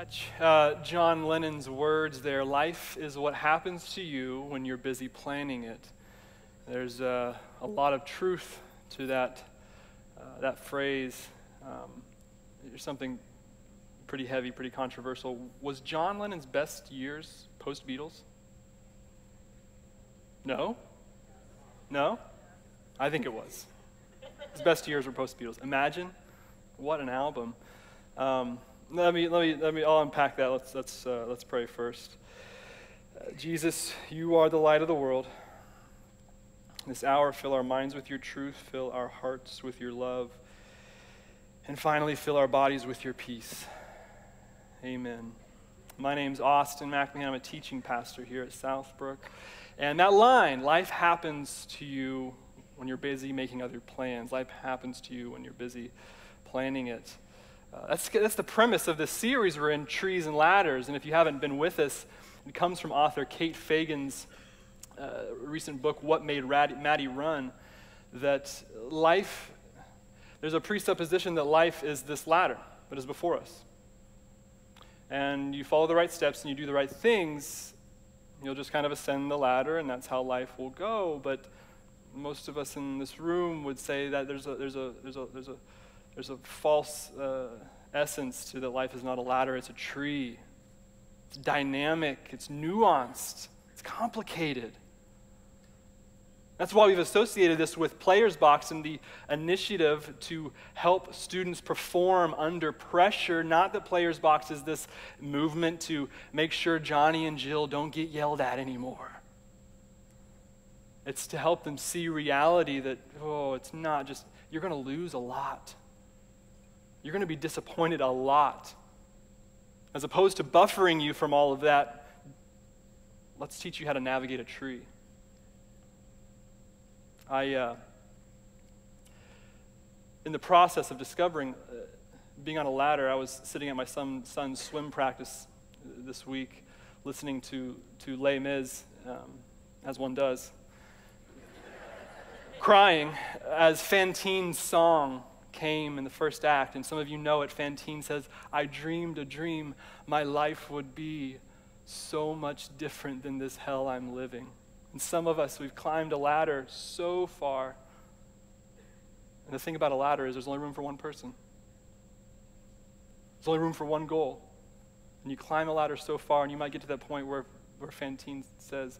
catch uh, John Lennon's words there. Life is what happens to you when you're busy planning it. There's uh, a lot of truth to that, uh, that phrase. Um, there's something pretty heavy, pretty controversial. Was John Lennon's best years post Beatles? No? No? I think it was. His best years were post Beatles. Imagine what an album. Um, let me, let me, let me, I'll unpack that. Let's, let's, uh, let's pray first. Uh, Jesus, you are the light of the world. This hour, fill our minds with your truth, fill our hearts with your love, and finally, fill our bodies with your peace. Amen. My name's Austin McMahon. I'm a teaching pastor here at Southbrook. And that line, life happens to you when you're busy making other plans. Life happens to you when you're busy planning it. Uh, that's, that's the premise of this series we're in, Trees and Ladders. And if you haven't been with us, it comes from author Kate Fagan's uh, recent book, What Made Rad- Maddy Run, that life, there's a presupposition that life is this ladder that is before us. And you follow the right steps and you do the right things, you'll just kind of ascend the ladder, and that's how life will go. But most of us in this room would say that there's a, there's a, there's a, there's a there's a false uh, essence to that life is not a ladder, it's a tree. It's dynamic, it's nuanced, it's complicated. That's why we've associated this with Players Box and the initiative to help students perform under pressure. Not that Players Box is this movement to make sure Johnny and Jill don't get yelled at anymore. It's to help them see reality that, oh, it's not just, you're going to lose a lot you're going to be disappointed a lot. As opposed to buffering you from all of that, let's teach you how to navigate a tree. I, uh, in the process of discovering uh, being on a ladder, I was sitting at my son, son's swim practice this week, listening to, to Les Mis, um, as one does, crying as Fantine's song came in the first act, and some of you know it. Fantine says, I dreamed a dream my life would be so much different than this hell I'm living. And some of us, we've climbed a ladder so far. And the thing about a ladder is there's only room for one person, there's only room for one goal. And you climb a ladder so far, and you might get to that point where, where Fantine says,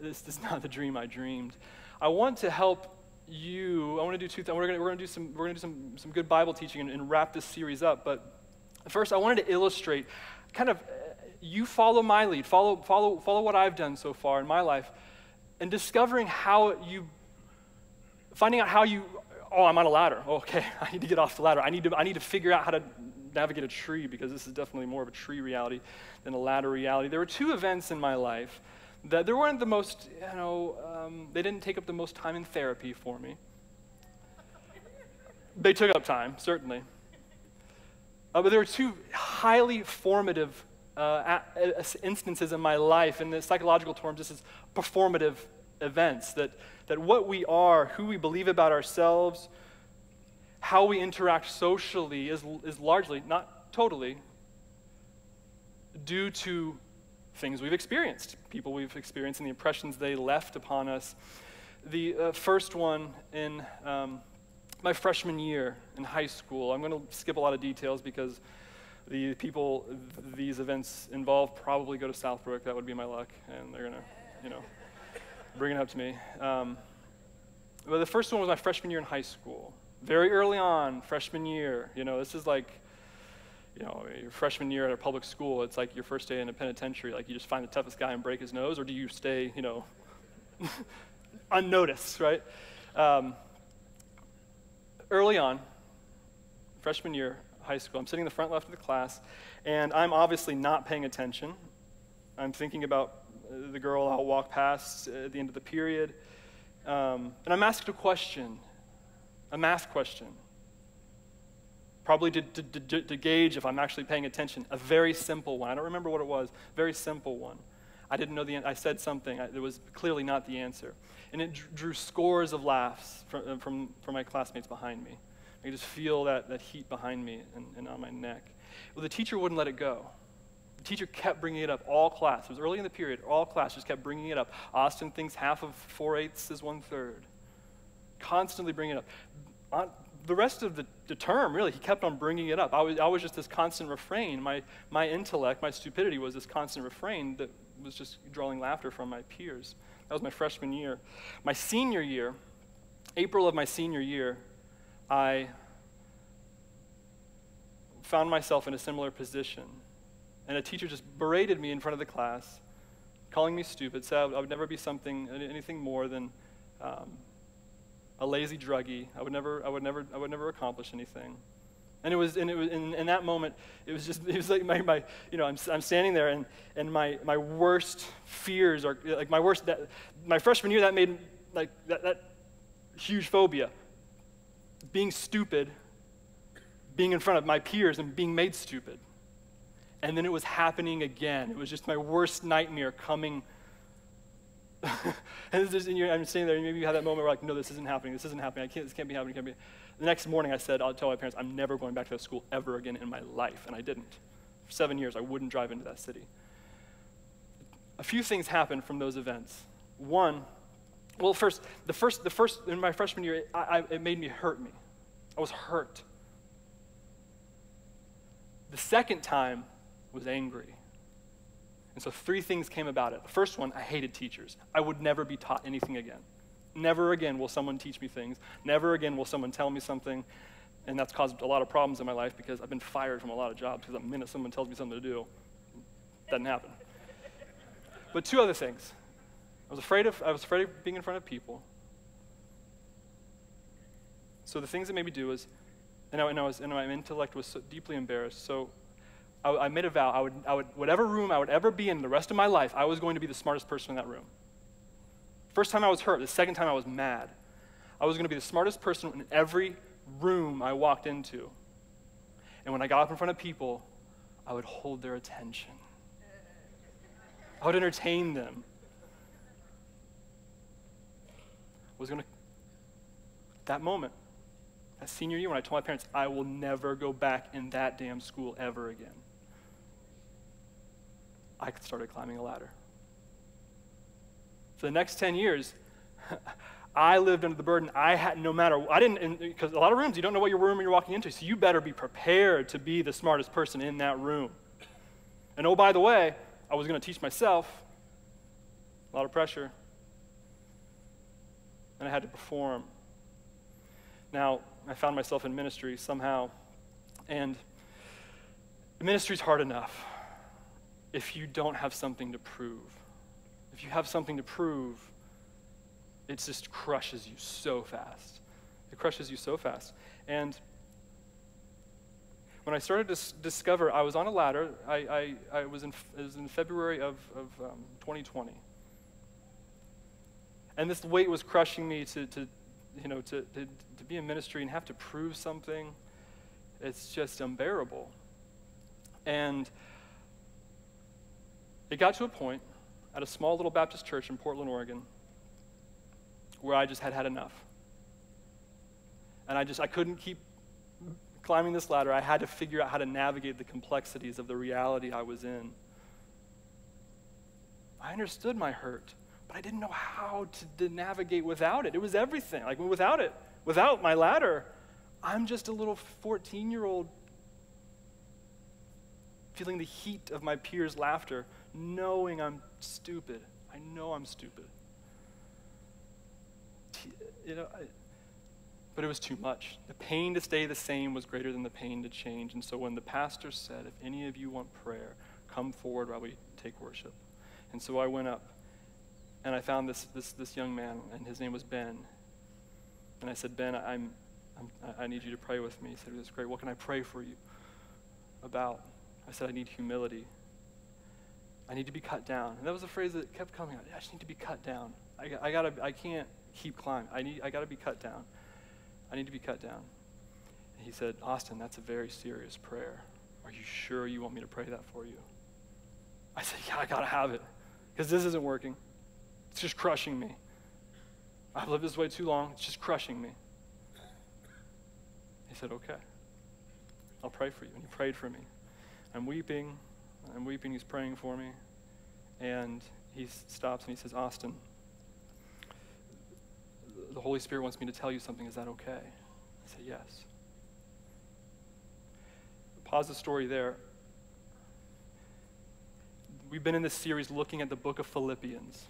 This is not the dream I dreamed. I want to help you, I want to do two things. We're going we're to do, some, we're gonna do some, some good Bible teaching and, and wrap this series up. But first, I wanted to illustrate kind of uh, you follow my lead, follow, follow, follow what I've done so far in my life, and discovering how you, finding out how you, oh, I'm on a ladder. Oh, okay, I need to get off the ladder. I need to, I need to figure out how to navigate a tree because this is definitely more of a tree reality than a ladder reality. There were two events in my life that they weren't the most, you know, um, they didn't take up the most time in therapy for me. They took up time, certainly. Uh, but there were two highly formative uh, instances in my life, in the psychological terms, this is performative events, that, that what we are, who we believe about ourselves, how we interact socially is, is largely, not totally, due to things we've experienced, people we've experienced, and the impressions they left upon us. The uh, first one in um, my freshman year in high school, I'm going to skip a lot of details because the people these events involve probably go to Southbrook. That would be my luck, and they're going to, you know, bring it up to me. Um, but the first one was my freshman year in high school. Very early on, freshman year. You know, this is like you know, your freshman year at a public school, it's like your first day in a penitentiary. Like you just find the toughest guy and break his nose, or do you stay, you know, unnoticed, right? Um, early on, freshman year, high school, I'm sitting in the front left of the class, and I'm obviously not paying attention. I'm thinking about the girl I'll walk past at the end of the period. Um, and I'm asked a question, a math question probably to, to, to, to, gauge if I'm actually paying attention. A very simple one. I don't remember what it was. Very simple one. I didn't know the I said something. I, it was clearly not the answer. And it drew scores of laughs from, uh, from, from my classmates behind me I could just feel that, that heat behind me and, and on my neck. Well, the teacher wouldn't let it go. The teacher kept bringing it up all class. It was early in the period. All class just kept bringing it up. Austin thinks half of four eighths is one third. Constantly bringing it up. The rest of the, the term, really, he kept on bringing it up. I was, I was just this constant refrain. My, my intellect, my stupidity was this constant refrain that was just drawing laughter from my peers. That was my freshman year. My senior year, April of my senior year, I found myself in a similar position. And a teacher just berated me in front of the class, calling me stupid, said I would never be something, anything more than um, a lazy druggie. I would never, I would never, I would never accomplish anything. And it was, and it was in, in that moment, it was just, it was like my, my you know, I'm, I'm standing there and, and my, my worst fears are, like my worst, that, my freshman year, that made, like, that, that huge phobia. Being stupid, being in front of my peers and being made stupid. And then it was happening again. It was just my worst nightmare coming. and, just, and I'm sitting there, and maybe you have that moment where, like, no, this isn't happening. This isn't happening. I can't, this can't be happening. Can't be. The next morning, I said, I'll tell my parents, I'm never going back to that school ever again in my life. And I didn't. For seven years, I wouldn't drive into that city. A few things happened from those events. One, well, first, the first, the first in my freshman year, I, I, it made me hurt me. I was hurt. The second time was angry. And so three things came about it. The first one, I hated teachers. I would never be taught anything again. Never again will someone teach me things. Never again will someone tell me something. And that's caused a lot of problems in my life because I've been fired from a lot of jobs because the minute someone tells me something to do, doesn't happen. But two other things. I was afraid of, I was afraid of being in front of people. So the things that made me do was, and, I, and, I was, and my intellect was so deeply embarrassed. So I, I made a vow. I would, I would, whatever room I would ever be in the rest of my life, I was going to be the smartest person in that room. First time I was hurt, the second time I was mad. I was going to be the smartest person in every room I walked into. And when I got up in front of people, I would hold their attention. I would entertain them. I was going to, that moment, that senior year when I told my parents, I will never go back in that damn school ever again, I started climbing a ladder. For the next 10 years, I lived under the burden. I had, no matter, I didn't, because a lot of rooms, you don't know what your room you're walking into, so you better be prepared to be the smartest person in that room. And oh, by the way, I was going to teach myself, a lot of pressure, and I had to perform. Now, I found myself in ministry somehow, and ministry's hard enough if you don't have something to prove. If you have something to prove, it just crushes you so fast. It crushes you so fast. And when I started to s- discover, I was on a ladder. I, I, I was, in, it was in February of, of um, 2020. And this weight was crushing me to, to you know, to, to, to be in ministry and have to prove something. It's just unbearable. And it got to a point at a small little Baptist church in Portland, Oregon, where I just had had enough. And I just, I couldn't keep climbing this ladder. I had to figure out how to navigate the complexities of the reality I was in. I understood my hurt, but I didn't know how to, to navigate without it. It was everything. Like, without it, without my ladder, I'm just a little 14 year old feeling the heat of my peers' laughter, knowing I'm stupid. I know I'm stupid. You know, I, but it was too much. The pain to stay the same was greater than the pain to change. And so when the pastor said, If any of you want prayer, come forward while we take worship. And so I went up and I found this, this, this young man, and his name was Ben. And I said, Ben, I'm, I'm, i need you to pray with me. He said, That's great. What can I pray for you about? I said, I need humility. I need to be cut down. And that was a phrase that kept coming out. I just need to be cut down. I, I, gotta, I can't keep climbing. I, need, I got to be cut down. I need to be cut down. And he said, Austin, that's a very serious prayer. Are you sure you want me to pray that for you? I said, Yeah, I got to have it because this isn't working. It's just crushing me. I've lived this way too long. It's just crushing me. He said, Okay, I'll pray for you. And he prayed for me. I'm weeping. I'm weeping. He's praying for me. And he stops and he says, Austin, the Holy Spirit wants me to tell you something. Is that okay? I say, Yes. Pause the story there. We've been in this series looking at the book of Philippians.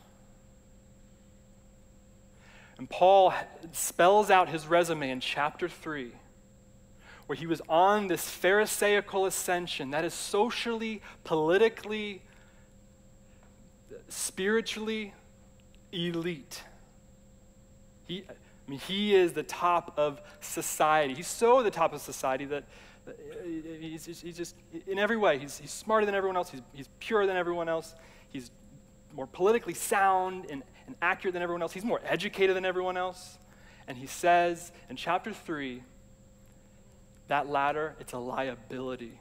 And Paul spells out his resume in chapter 3, where he was on this Pharisaical ascension that is socially, politically, spiritually elite. He, I mean, he is the top of society. He's so the top of society that uh, he's, he's just, in every way, he's, he's smarter than everyone else, he's, he's purer than everyone else, he's more politically sound and, and accurate than everyone else, he's more educated than everyone else. And he says in chapter 3 that ladder, it's a liability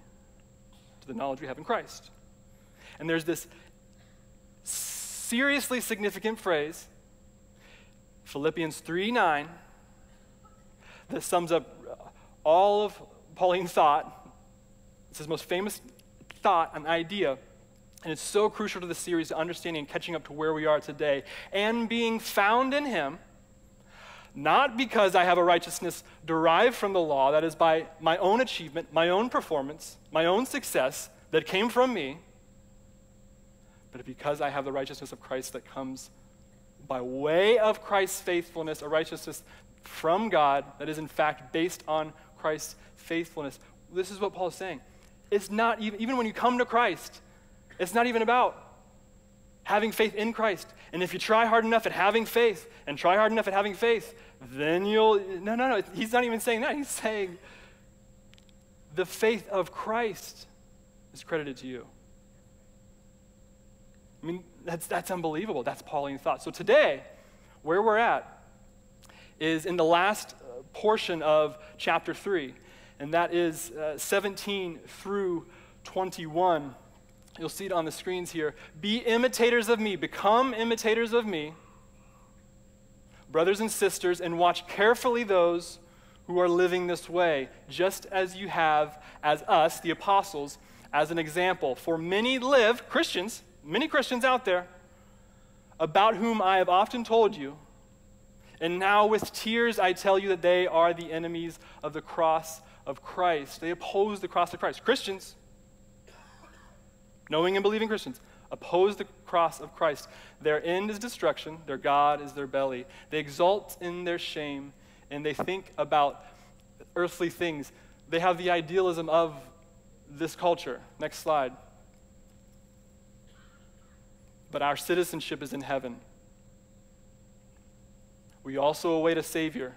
to the knowledge we have in Christ. And there's this seriously significant phrase, Philippians 3 9, that sums up all of Pauline thought. It's his most famous thought, an idea. And it's so crucial to the series to understanding and catching up to where we are today. And being found in him, not because I have a righteousness derived from the law, that is by my own achievement, my own performance, my own success that came from me, but because I have the righteousness of Christ that comes by way of Christ's faithfulness, a righteousness from God that is in fact based on Christ's faithfulness. This is what Paul is saying. It's not even, even when you come to Christ, it's not even about having faith in Christ. And if you try hard enough at having faith and try hard enough at having faith, then you'll. No, no, no. He's not even saying that. He's saying the faith of Christ is credited to you. I mean, that's, that's unbelievable. That's Pauline thought. So today, where we're at is in the last portion of chapter 3, and that is uh, 17 through 21. You'll see it on the screens here. Be imitators of me, become imitators of me, brothers and sisters, and watch carefully those who are living this way, just as you have as us, the apostles, as an example. For many live, Christians, many Christians out there, about whom I have often told you and now with tears I tell you that they are the enemies of the cross of Christ. They oppose the cross of Christ. Christians, knowing and believing Christians, oppose the cross of Christ. Their end is destruction, their God is their belly. They exult in their shame, and they think about earthly things. They have the idealism of this culture. Next slide. But our citizenship is in heaven we also await a Savior.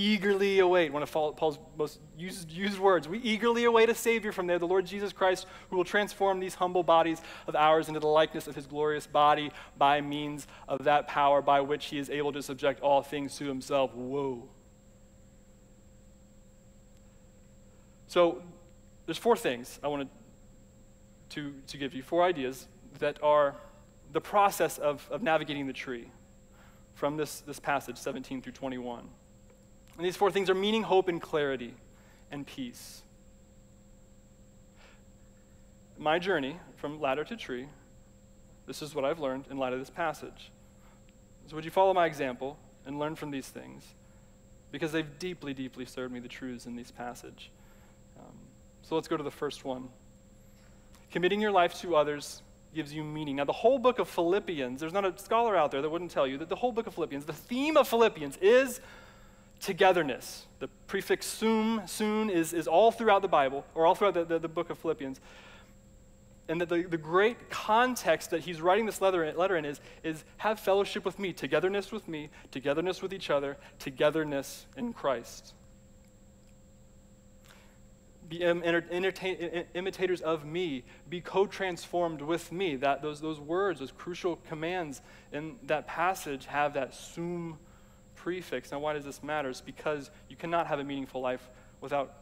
Eagerly await, one of Paul's most used, used words. We eagerly await a Savior from there, the Lord Jesus Christ, who will transform these humble bodies of ours into the likeness of his glorious body by means of that power by which he is able to subject all things to himself. Whoa. So, there's four things I wanted to, to give you, four ideas that are the process of, of navigating the tree from this, this passage, 17 through 21. And these four things are meaning, hope, and clarity, and peace. My journey from ladder to tree, this is what I've learned in light of this passage. So, would you follow my example and learn from these things? Because they've deeply, deeply served me the truths in this passage. Um, so, let's go to the first one. Committing your life to others gives you meaning. Now, the whole book of Philippians, there's not a scholar out there that wouldn't tell you that the whole book of Philippians, the theme of Philippians is togetherness. The prefix sum, soon, is, is all throughout the Bible, or all throughout the, the, the book of Philippians. And that the, the great context that he's writing this letter, letter in is, is have fellowship with me, togetherness with me, togetherness with each other, togetherness in Christ be imitators of me, be co transformed with me. That, those, those words, those crucial commands in that passage have that sum prefix. Now, why does this matter? It's because you cannot have a meaningful life without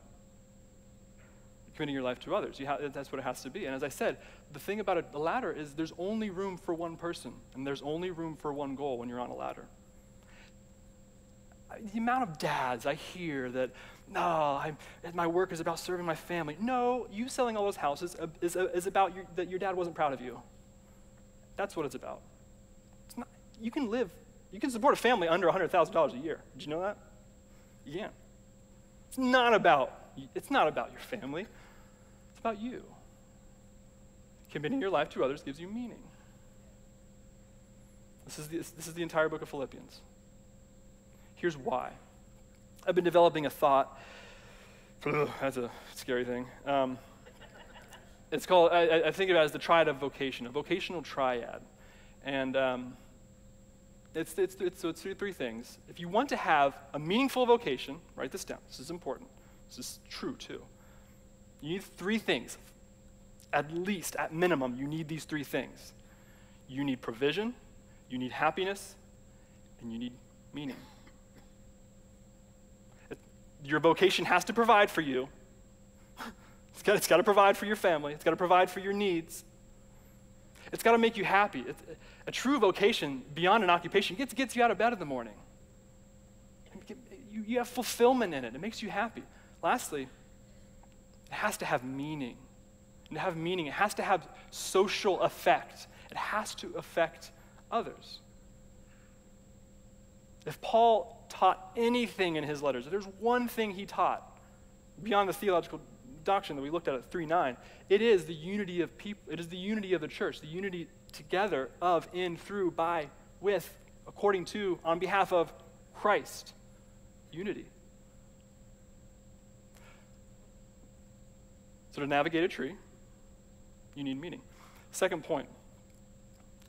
committing your life to others. That's what it has to be. And as I said, the thing about a ladder is there's only room for one person, and there's only room for one goal when you're on a ladder. the amount of dads I hear that, no, I'm, my work is about serving my family. No, you selling all those houses is, uh, is about your, that your dad wasn't proud of you. That's what it's about. It's not, you can live, you can support a family under $100,000 a year. Did you know that? You can. It's not about, it's not about your family. It's about you. Committing your life to others gives you meaning. This is the, this is the entire book of Philippians. Here's why. I've been developing a thought. Ugh, that's a scary thing. Um, it's called, I, I, think of it as the triad of vocation, a vocational triad. And um, it's, it's, it's, so it's three things. If you want to have a meaningful vocation, write this down. This is important. This is true, too. You need three things. At least, at minimum, you need these three things. You need provision, you need happiness, and you need meaning. Your vocation has to provide for you. It's got, it's got to provide for your family. It's got to provide for your needs. It's got to make you happy. It's, a true vocation, beyond an occupation, gets, gets you out of bed in the morning. You, you have fulfillment in it. It makes you happy. Lastly, it has to have meaning. And to have meaning, it has to have social effect. It has to affect others. If Paul taught anything in his letters, if there's one thing he taught beyond the theological doctrine that we looked at at 3 9, it is the unity of people, it is the unity of the church, the unity together of, in, through, by, with, according to, on behalf of Christ. Unity. So to navigate a tree, you need meaning. Second point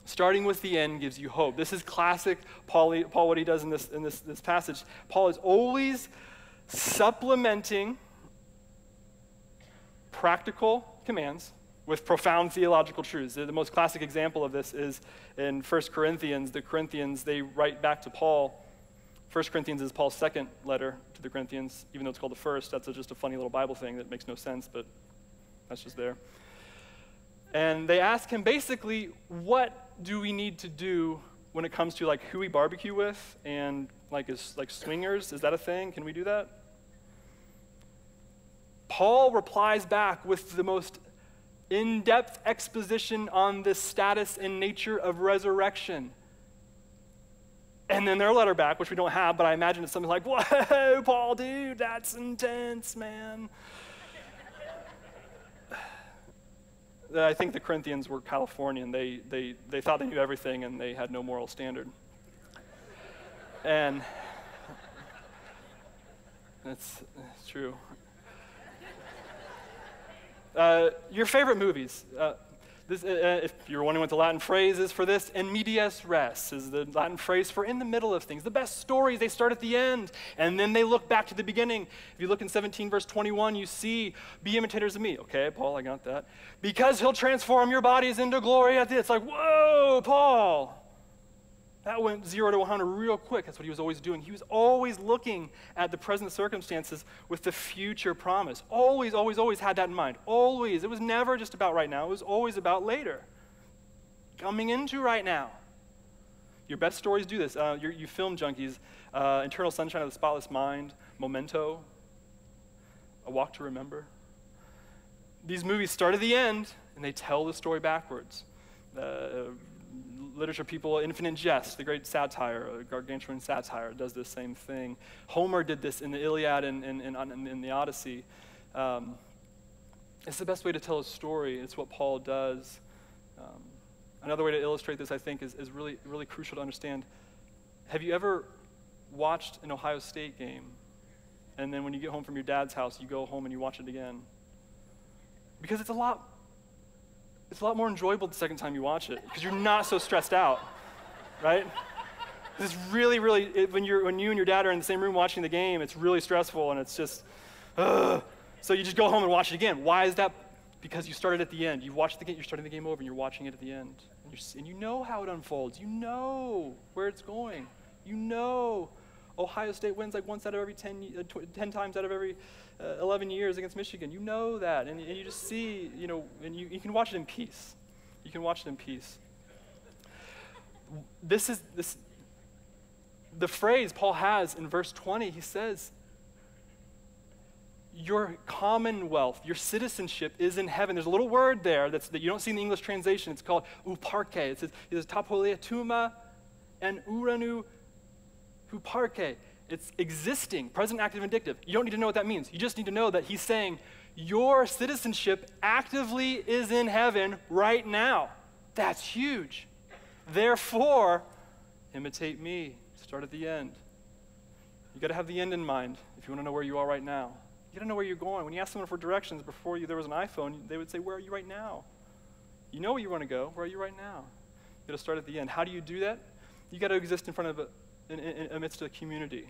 starting with the end gives you hope. This is classic Paul, Paul what he does in, this, in this, this passage. Paul is always supplementing practical commands with profound theological truths. The most classic example of this is in 1 Corinthians. The Corinthians, they write back to Paul. 1 Corinthians is Paul's second letter to the Corinthians, even though it's called the first. That's just a funny little Bible thing that makes no sense, but that's just there. And they ask him basically, what do we need to do when it comes to like who we barbecue with and like is like swingers? Is that a thing? Can we do that? Paul replies back with the most in depth exposition on the status and nature of resurrection. And then their letter back, which we don't have, but I imagine it's something like, Whoa, Paul, dude, that's intense, man. I think the Corinthians were Californian. They, they, they thought they knew everything and they had no moral standard. And that's, that's true. Uh, your favorite movies. Uh, this, uh, uh, if you're wondering what the Latin phrase is for this, in medias res is the Latin phrase for in the middle of things. The best stories, they start at the end, and then they look back to the beginning. If you look in 17, verse 21, you see, be imitators of me. Okay, Paul, I got that. Because he'll transform your bodies into glory at the It's like, whoa, Paul. That went zero to 100 real quick. That's what he was always doing. He was always looking at the present circumstances with the future promise. Always, always, always had that in mind. Always. It was never just about right now, it was always about later. Coming into right now. Your best stories do this. Uh, you film junkies, uh, Eternal Sunshine of the Spotless Mind, Memento, A Walk to Remember. These movies start at the end and they tell the story backwards. Uh, literature people, Infinite Jest, the great satire, uh, gargantuan satire, does the same thing. Homer did this in the Iliad and in the Odyssey. Um, it's the best way to tell a story. It's what Paul does. Um, another way to illustrate this, I think, is, is really, really crucial to understand. Have you ever watched an Ohio State game, and then when you get home from your dad's house, you go home and you watch it again? Because it's a lot it's a lot more enjoyable the second time you watch it because you're not so stressed out, right? It's really, really, it, when, you're, when you and your dad are in the same room watching the game, it's really stressful and it's just, ugh. So you just go home and watch it again. Why is that? Because you started at the end. You watched the game, you're starting the game over and you're watching it at the end. And, and you know how it unfolds. You know where it's going. You know Ohio State wins like once out of every 10, uh, 10 times out of every uh, 11 years against Michigan. You know that. And, and you just see, you know, and you, you can watch it in peace. You can watch it in peace. This is, this, the phrase Paul has in verse 20, he says, Your commonwealth, your citizenship is in heaven. There's a little word there that's, that you don't see in the English translation. It's called uparke. It says, it says tapoleatuma and uranu huparke. It's existing, present active indicative. You don't need to know what that means. You just need to know that he's saying, Your citizenship actively is in heaven right now. That's huge. Therefore, imitate me. Start at the end. You got to have the end in mind if you want to know where you are right now. You got to know where you're going. When you ask someone for directions before you, there was an iPhone, they would say, Where are you right now? You know where you want to go. Where are you right now? You got to start at the end. How do you do that? You got to exist in front of a, in, in, amidst a community.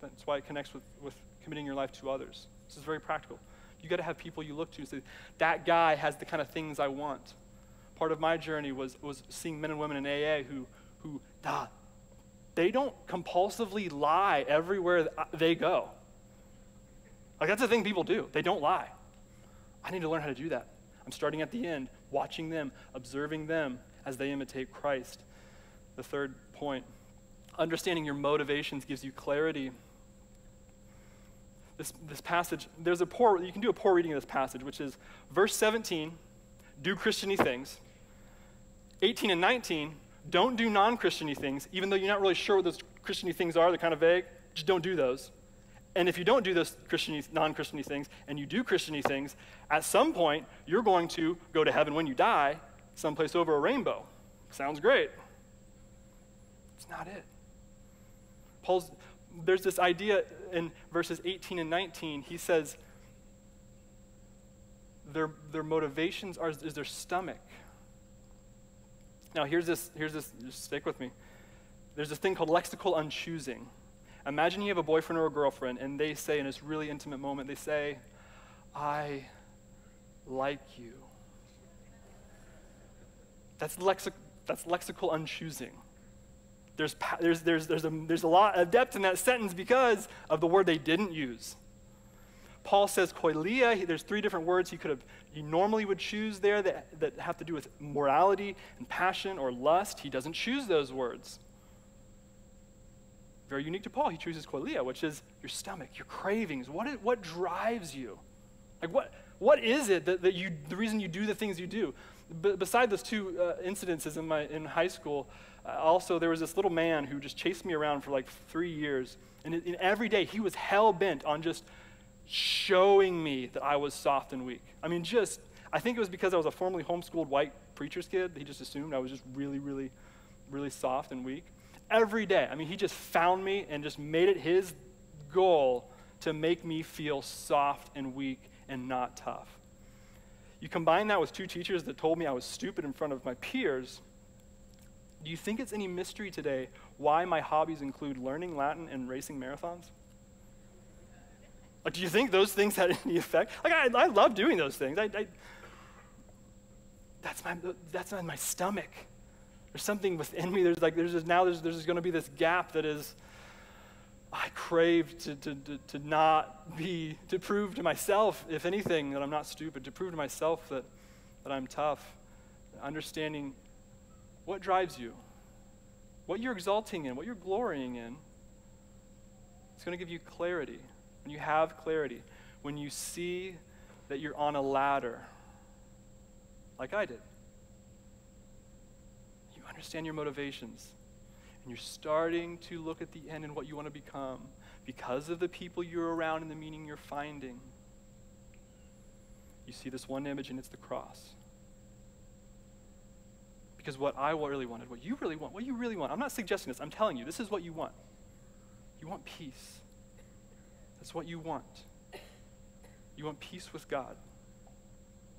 That's why it connects with, with committing your life to others. This is very practical. You got to have people you look to and say, that guy has the kind of things I want. Part of my journey was, was seeing men and women in AA who, who ah, they don't compulsively lie everywhere they go. Like, that's the thing people do. They don't lie. I need to learn how to do that. I'm starting at the end, watching them, observing them as they imitate Christ. The third point understanding your motivations gives you clarity. This, this passage, there's a poor, you can do a poor reading of this passage, which is verse 17, do Christiany things. 18 and 19, don't do non Christiany things, even though you're not really sure what those Christiany things are, they're kind of vague. Just don't do those. And if you don't do those non Christiany things and you do Christiany things, at some point you're going to go to heaven when you die, someplace over a rainbow. Sounds great. It's not it. Paul's, there's this idea in verses 18 and 19. He says their, their motivations are is their stomach. Now, here's this, here's this, just stick with me. There's this thing called lexical unchoosing. Imagine you have a boyfriend or a girlfriend, and they say in this really intimate moment, they say, I like you. That's, lexic, that's lexical unchoosing. There's, there's, there's, there's, a, there's a lot of depth in that sentence because of the word they didn't use. Paul says koilia. There's three different words he could have, he normally would choose there that, that have to do with morality and passion or lust. He doesn't choose those words. Very unique to Paul. He chooses koilia, which is your stomach, your cravings. What, is, what drives you? Like, what, what is it that, that you, the reason you do the things you do? B- beside those two uh, incidences in, my, in high school, Uh, also there was this little man who just chased me around for like three years. And, and every day he was hell bent on just showing me that I was soft and weak. I mean, just, I think it was because I was a formerly homeschooled white preacher's kid. He just assumed I was just really, really, really soft and weak. Every day. I mean, he just found me and just made it his goal to make me feel soft and weak and not tough. You combine that with two teachers that told me I was stupid in front of my peers. Do you think it's any mystery today why my hobbies include learning Latin and racing marathons? Like, do you think those things had any effect? Like, I, I love doing those things. I, I, that's, my, that's my, my stomach. There's something within me. There's like, there's just, now there's, there's going to be this gap that is, I crave to, to, to, to not be, to prove to myself, if anything, that I'm not stupid, to prove to myself that, that I'm tough. Understanding what drives you, what you're exalting in, what you're glorying in. It's going to give you clarity when you have clarity, when you see that you're on a ladder, like I did, you understand your motivations, and you're starting to look at the end and what you want to become because of the people you're around and the meaning you're finding. You see this one image, and it's the cross. Because what I really wanted, what you really want, what you really want, I'm not suggesting this, I'm telling you, this is what you want. You want peace. That's what you want. You want peace with God.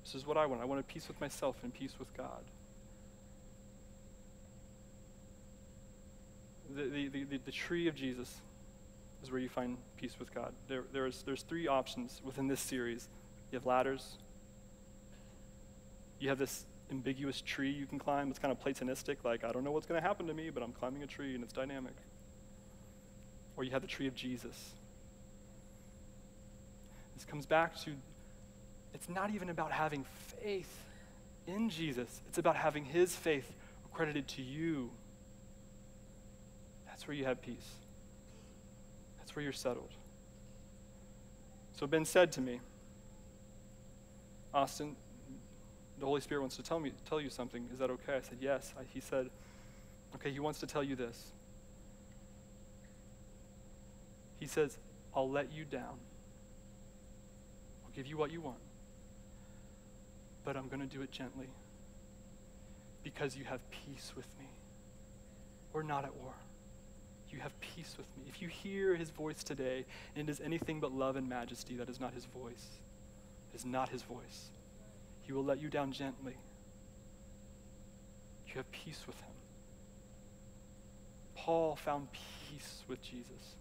This is what I want. I want peace with myself and peace with God. The, the, the, the, tree of Jesus is where you find peace with God. There, there's, there's three options within this series you have ladders, you have this ambiguous tree you can climb. It's kind of platonistic, like, I don't know what's going to happen to me, but I'm climbing a tree and it's dynamic. Or you have the tree of Jesus this comes back to it's not even about having faith in Jesus, it's about having his faith accredited to you that's where you have peace. That's where you're settled. So Ben said to me, Austin, the Holy Spirit wants to tell me tell you something. Is that okay? I said, Yes. I, he said, Okay, he wants to tell you this. He says, I'll let you down. I'll give you what you want. But I'm going to do it gently because you have peace with me. We're not at war. You have peace with me. If you hear his voice today and it is anything but love and majesty, that is not his voice. It is not his voice. He will let you down gently. You have peace with him. Paul found peace with Jesus.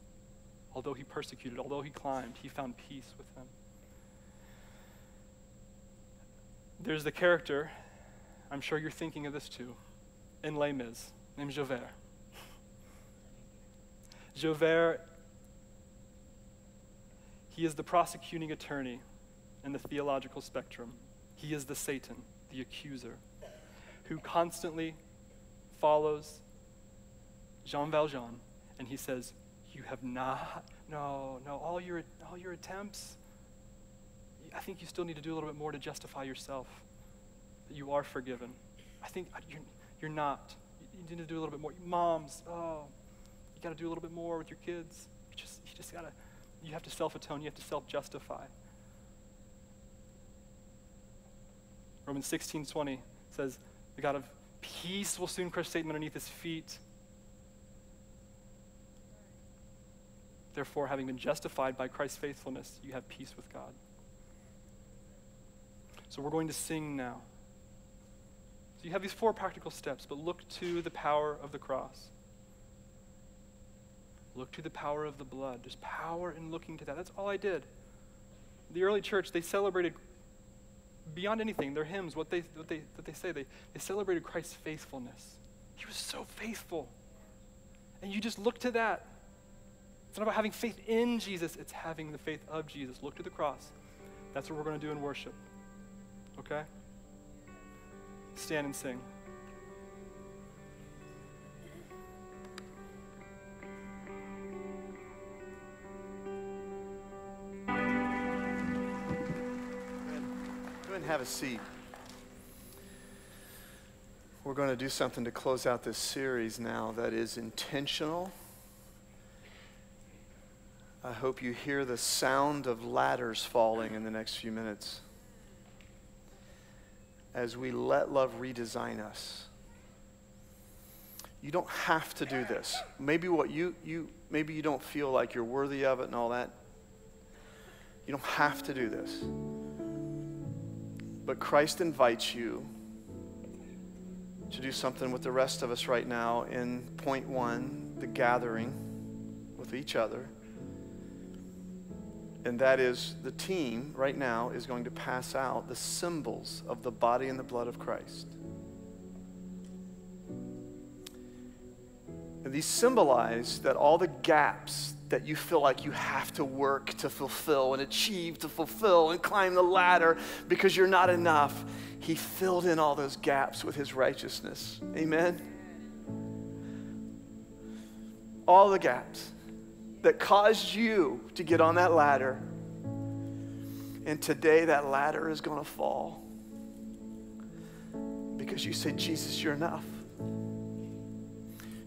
Although he persecuted, although he climbed, he found peace with him. There's the character, I'm sure you're thinking of this too, in Les Mis, named Javert. Javert, he is the prosecuting attorney in the theological spectrum. He is the Satan, the accuser, who constantly follows Jean Valjean and he says, You have not, no, no, all your, all your attempts, I think you still need to do a little bit more to justify yourself that you are forgiven. I think uh, you're, you're not. You need to do a little bit more. Moms, oh, you got to do a little bit more with your kids. You just, you just got to, you have to self atone, you have to self justify. Romans 16 20 says, The God of peace will soon crush Satan underneath his feet. Therefore, having been justified by Christ's faithfulness, you have peace with God. So we're going to sing now. So you have these four practical steps, but look to the power of the cross. Look to the power of the blood. There's power in looking to that. That's all I did. The early church, they celebrated beyond anything, their hymns, what they, what they, what they say, they, they celebrated Christ's faithfulness. He was so faithful. And you just look to that. It's not about having faith in Jesus, it's having the faith of Jesus. Look to the cross. That's what we're going to do in worship. Okay? Stand and sing. And have a seat. We're going to do something to close out this series now that is intentional. I hope you hear the sound of ladders falling in the next few minutes as we let love redesign us. You don't have to do this. Maybe what you, you maybe you don't feel like you're worthy of it and all that. You don't have to do this. But Christ invites you to do something with the rest of us right now in point one, the gathering with each other. And that is the team right now is going to pass out the symbols of the body and the blood of Christ. And these symbolize that all the gaps that you feel like you have to work to fulfill and achieve to fulfill and climb the ladder because you're not enough. He filled in all those gaps with his righteousness. Amen. All the gaps that caused you to get on that ladder. And today that ladder is going to fall because you say, Jesus, you're enough.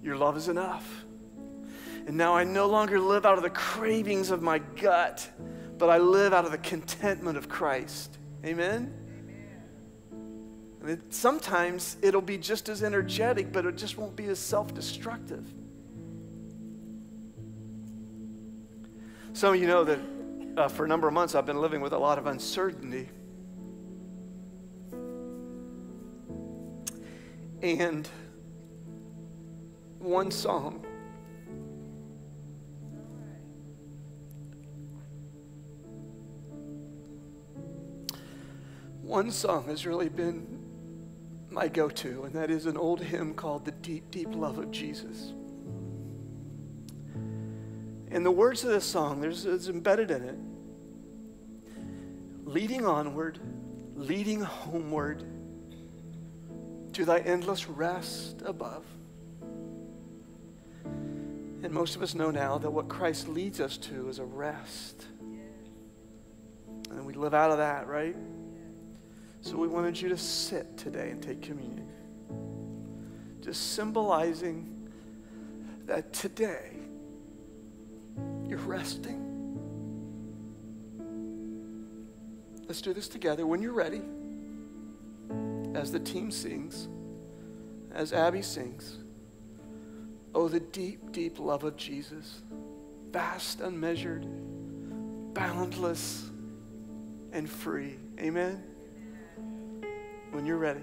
Your love is enough. And now I no longer live out of the cravings of my gut, but I live out of the contentment of Christ. Amen? And it, sometimes it'll be just as energetic, but it just won't be as self destructive. Some of you know that uh, for a number of months I've been living with a lot of uncertainty. And one song one song has really been my go to, and that is an old hymn called The Deep, Deep Love of Jesus. And the words of this song, there's it's embedded in it leading onward, leading homeward to thy endless rest above. And most of us know now that what Christ leads us to is a rest. And we live out of that, right? So we wanted you to sit today and take communion. Just symbolizing that today you're resting. Let's do this together when you're ready. As the team sings, as Abby sings. Oh, the deep, deep love of Jesus. Vast, unmeasured, boundless, and free. Amen? When you're ready.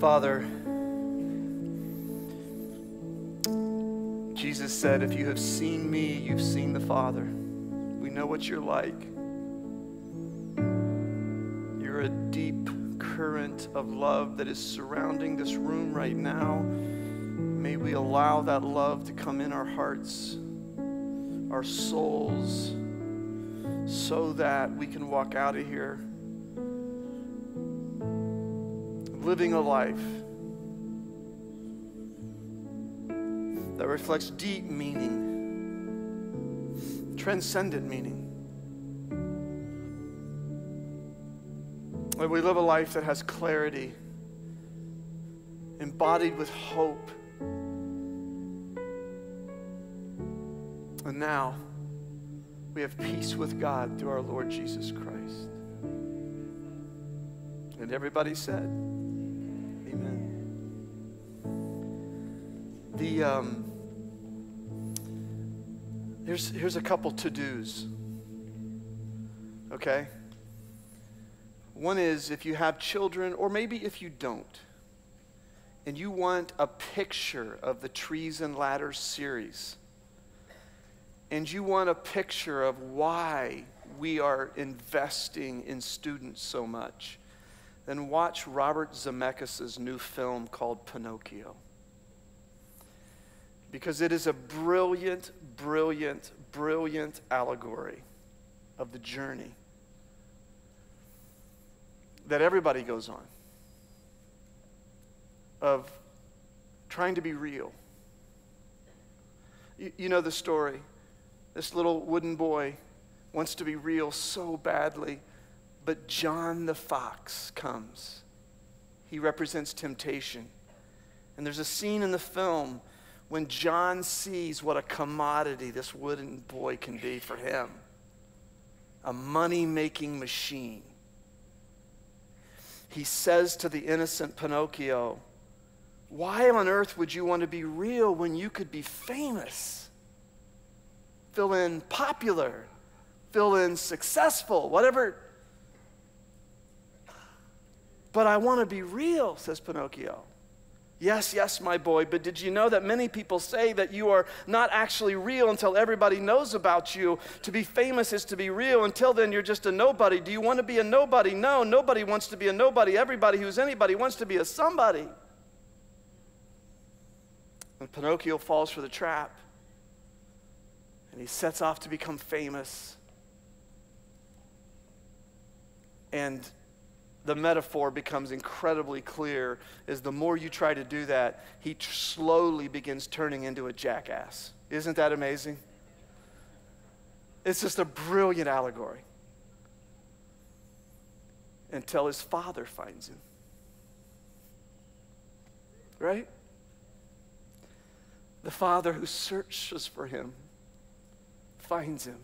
Father, Jesus said, If you have seen me, you've seen the Father. We know what you're like. You're a deep current of love that is surrounding this room right now. May we allow that love to come in our hearts, our souls, so that we can walk out of here living a life that reflects deep meaning, transcendent meaning. That we live a life that has clarity, embodied with hope. And now we have peace with God through our Lord Jesus Christ. And everybody said, Um, here's here's a couple to dos. Okay. One is if you have children, or maybe if you don't, and you want a picture of the Trees and Ladders series, and you want a picture of why we are investing in students so much then watch Robert Zemeckis' new film called Pinocchio. Because it is a brilliant, brilliant, brilliant allegory of the journey that everybody goes on of trying to be real. You, you, know the story. This little wooden boy wants to be real so badly, but John the fox comes. He represents temptation. And there's a scene in the film when John sees what a commodity this wooden boy can be for him a money making machine. He says to the innocent Pinocchio, Why on earth would you want to be real when you could be famous? Fill in popular, fill in successful, whatever. But I want to be real, says Pinocchio. Yes, yes, my boy, but did you know that many people say that you are not actually real until everybody knows about you? To be famous is to be real. Until then, you're just a nobody. Do you want to be a nobody? No, nobody wants to be a nobody. Everybody who's anybody wants to be a somebody. And Pinocchio falls for the trap, and he sets off to become famous. And the metaphor becomes incredibly clear is the more you try to do that, he slowly begins turning into a jackass. Isn't that amazing? It's just a brilliant allegory. Until his father finds him. Right? The father who searches for him finds him.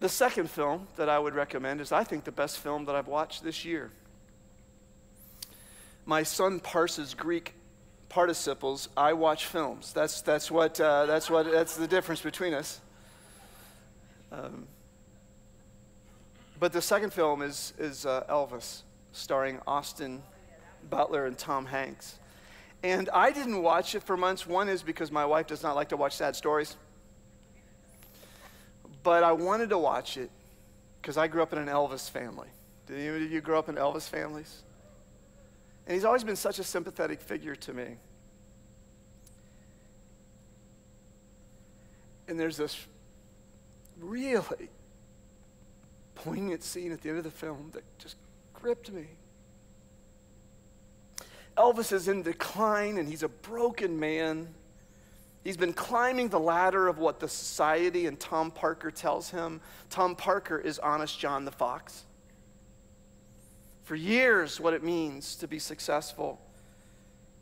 The second film that I would recommend is, I think, the best film that I've watched this year. My son parses Greek participles. I watch films. That's, that's, what, uh, that's, what, that's the difference between us. Um, but the second film is, is uh, Elvis, starring Austin Butler and Tom Hanks. And I didn't watch it for months. One is because my wife does not like to watch sad stories. But I wanted to watch it because I grew up in an Elvis family. Did any of you grow up in Elvis families? And he's always been such a sympathetic figure to me. And there's this really poignant scene at the end of the film that just gripped me. Elvis is in decline and he's a broken man. He's been climbing the ladder of what the society and Tom Parker tells him. Tom Parker is honest John the Fox. For years, what it means to be successful.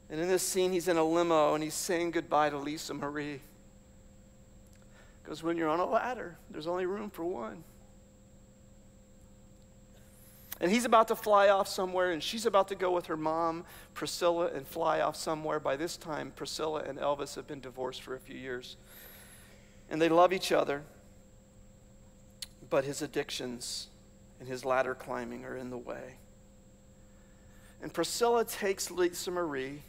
And in this scene, he's in a limo and he's saying goodbye to Lisa Marie. Because when you're on a ladder, there's only room for one. And he's about to fly off somewhere, and she's about to go with her mom, Priscilla, and fly off somewhere. By this time, Priscilla and Elvis have been divorced for a few years. And they love each other, but his addictions and his ladder climbing are in the way. And Priscilla takes Lisa Marie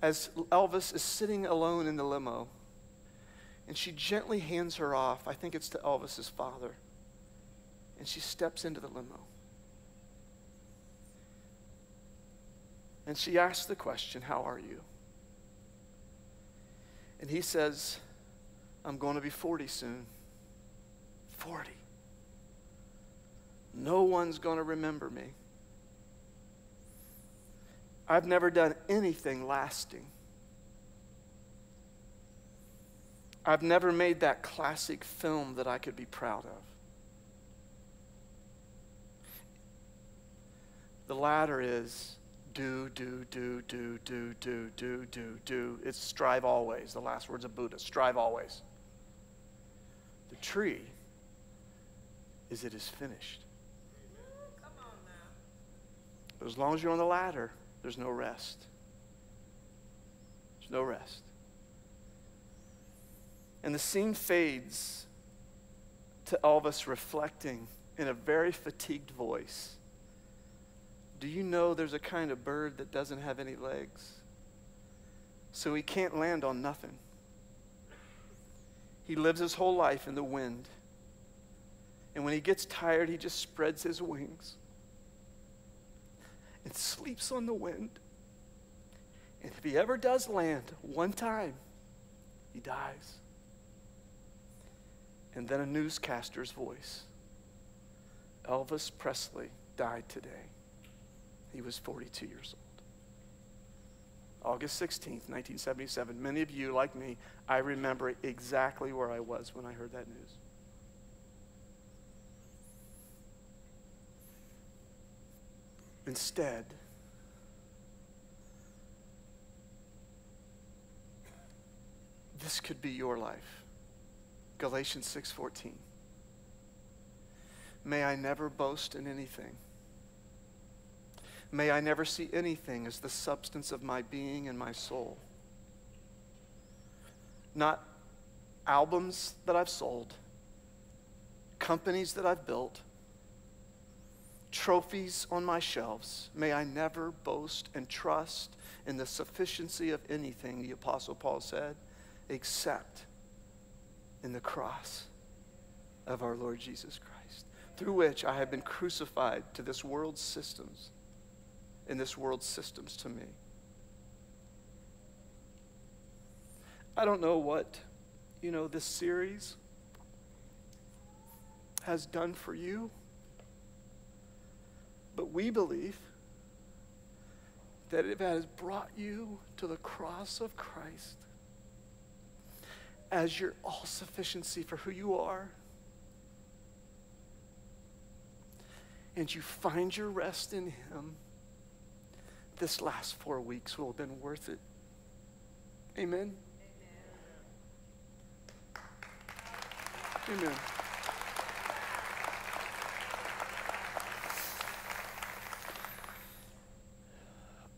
as Elvis is sitting alone in the limo, and she gently hands her off. I think it's to Elvis's father and she steps into the limo. And she asks the question, How are you? And he says, I'm going to be 40 soon. 40. No one's going to remember me. I've never done anything lasting. I've never made that classic film that I could be proud of. The ladder is do, do, do, do, do, do, do, do, do. It's strive always. The last words of Buddha strive always. The tree is it is finished. But as long as you're on the ladder, there's no rest. There's no rest. And the scene fades to Elvis reflecting in a very fatigued voice do you know there's a kind of bird that doesn't have any legs? So he can't land on nothing. He lives his whole life in the wind. And when he gets tired, he just spreads his wings and sleeps on the wind. And if he ever does land one time, he dies. And then a newscaster's voice Elvis Presley died today. He was 42 years old. August 16th, 1977. Many of you, like me, I remember exactly where I was when I heard that news. Instead, this could be your life. Galatians 6:14. May I never boast in anything. May I never see anything as the substance of my being and my soul. Not albums that I've sold, companies that I've built, trophies on my shelves. May I never boast and trust in the sufficiency of anything, the Apostle Paul said, except in the cross of our Lord Jesus Christ, through which I have been crucified to this world's systems and this world's systems to me. I don't know what, you know, this series has done for you. But we believe that it has brought you to the cross of Christ as your all sufficiency for who you are. And you find your rest in Him. This last four weeks will have been worth it. Amen. Amen.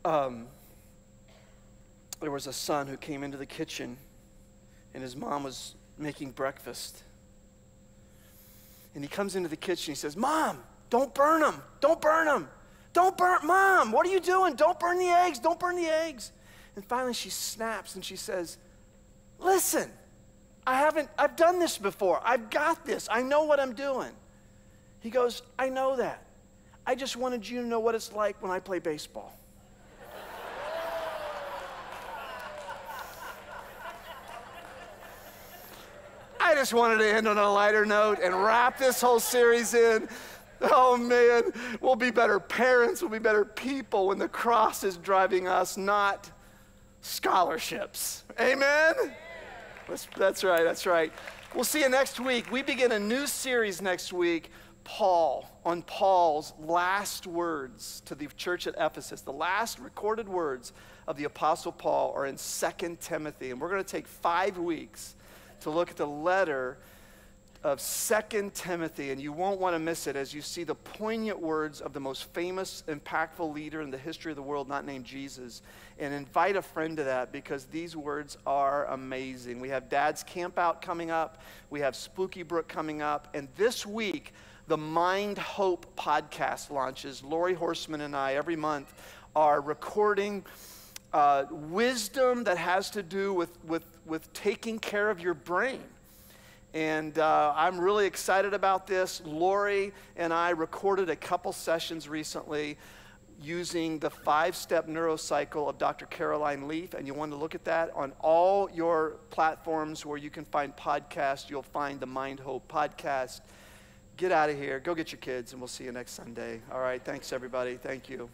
Um, there was a son who came into the kitchen and his mom was making breakfast. And he comes into the kitchen. He says, Mom, don't burn them. Don't burn them. Don't burn, Mom, what are you doing? Don't burn the eggs. Don't burn the eggs. And finally she snaps and she says, Listen, I haven't, I've done this before. I've got this. I know what I'm doing. He goes, I know that. I just wanted you to know what it's like when I play baseball. I just wanted to end on a lighter note and wrap this whole series in. Oh man, we'll be better parents, we'll be better people when the cross is driving us, not scholarships. Amen? That's, that's right, that's right. We'll see you next week. We begin a new series next week, Paul, on Paul's last words to the church at Ephesus. The last recorded words of the Apostle Paul are in 2 Timothy. And we're going to take five weeks to look at the letter of Second Timothy, and you won't want to miss it as you see the poignant words of the most famous, impactful leader in the history of the world, not named Jesus. And invite a friend to that because these words are amazing. We have Dad's Camp Out coming up, we have Spooky Brook coming up, and this week, the Mind Hope podcast launches. Lori Horseman and I, every month, are recording uh, wisdom that has to do with, with, with taking care of your brain. And uh, I'm really excited about this. Lori and I recorded a couple sessions recently using the five step neurocycle of Dr. Caroline Leaf. And you want to look at that on all your platforms where you can find podcasts. You'll find the Mind Hope podcast. Get out of here. Go get your kids, and we'll see you next Sunday. All right. Thanks, everybody. Thank you.